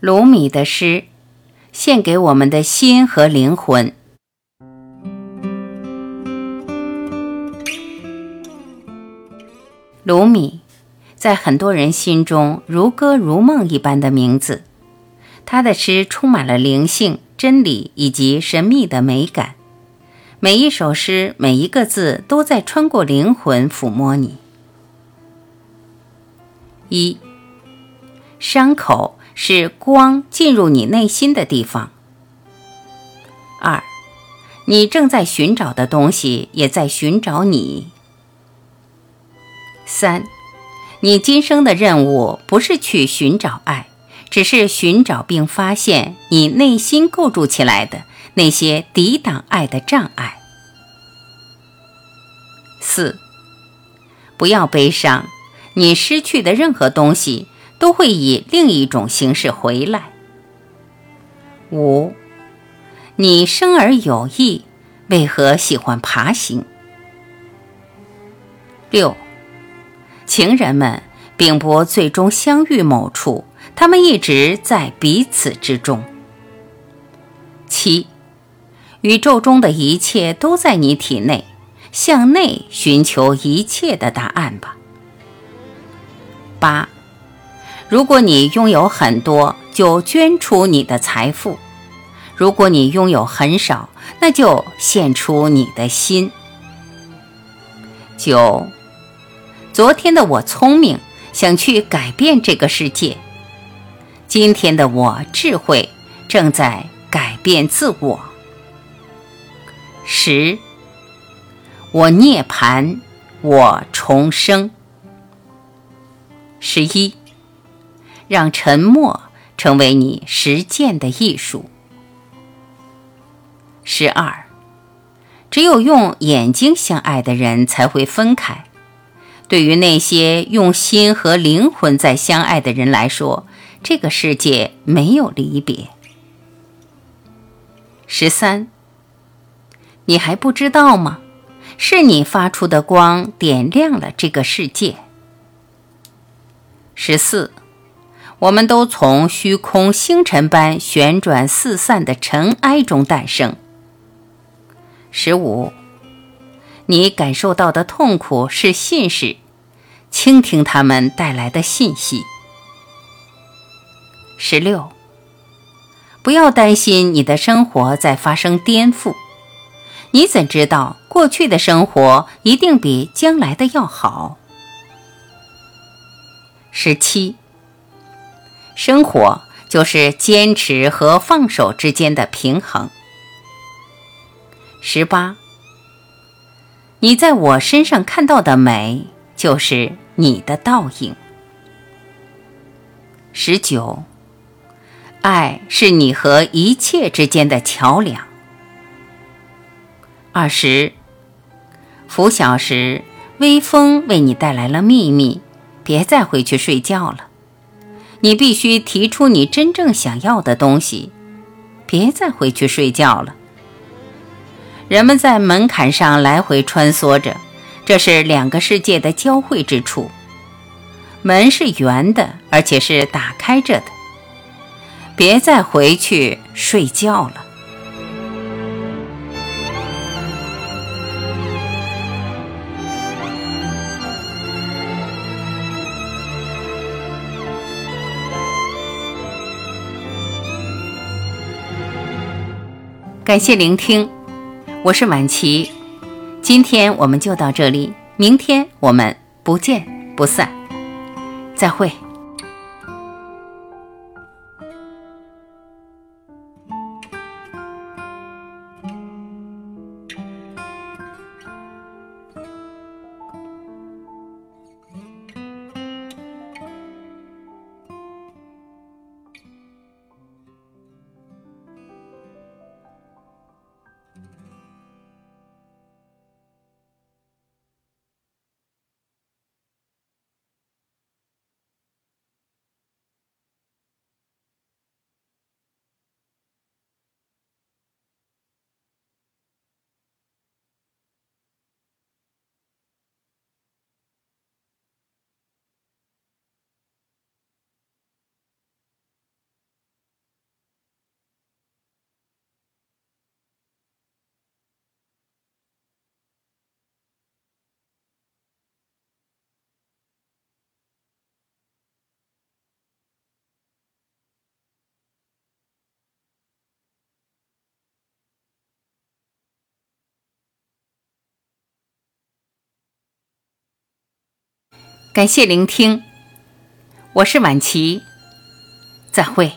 鲁米的诗，献给我们的心和灵魂。鲁米，在很多人心中如歌如梦一般的名字。他的诗充满了灵性、真理以及神秘的美感。每一首诗，每一个字，都在穿过灵魂，抚摸你。一，伤口是光进入你内心的地方。二，你正在寻找的东西也在寻找你。三，你今生的任务不是去寻找爱，只是寻找并发现你内心构筑起来的那些抵挡爱的障碍。四，不要悲伤，你失去的任何东西都会以另一种形式回来。五，你生而有意，为何喜欢爬行？六。情人们并不最终相遇某处，他们一直在彼此之中。七，宇宙中的一切都在你体内，向内寻求一切的答案吧。八，如果你拥有很多，就捐出你的财富；如果你拥有很少，那就献出你的心。九。昨天的我聪明，想去改变这个世界。今天的我智慧，正在改变自我。十，我涅槃，我重生。十一，让沉默成为你实践的艺术。十二，只有用眼睛相爱的人才会分开。对于那些用心和灵魂在相爱的人来说，这个世界没有离别。十三，你还不知道吗？是你发出的光点亮了这个世界。十四，我们都从虚空星辰般旋转四散的尘埃中诞生。十五。你感受到的痛苦是信使，倾听他们带来的信息。十六，不要担心你的生活在发生颠覆，你怎知道过去的生活一定比将来的要好？十七，生活就是坚持和放手之间的平衡。十八。你在我身上看到的美，就是你的倒影。十九，爱是你和一切之间的桥梁。二十，拂晓时，微风为你带来了秘密，别再回去睡觉了。你必须提出你真正想要的东西，别再回去睡觉了。人们在门槛上来回穿梭着，这是两个世界的交汇之处。门是圆的，而且是打开着的。别再回去睡觉了。感谢聆听。我是晚琪，今天我们就到这里，明天我们不见不散，再会。感谢聆听，我是婉琪，再会。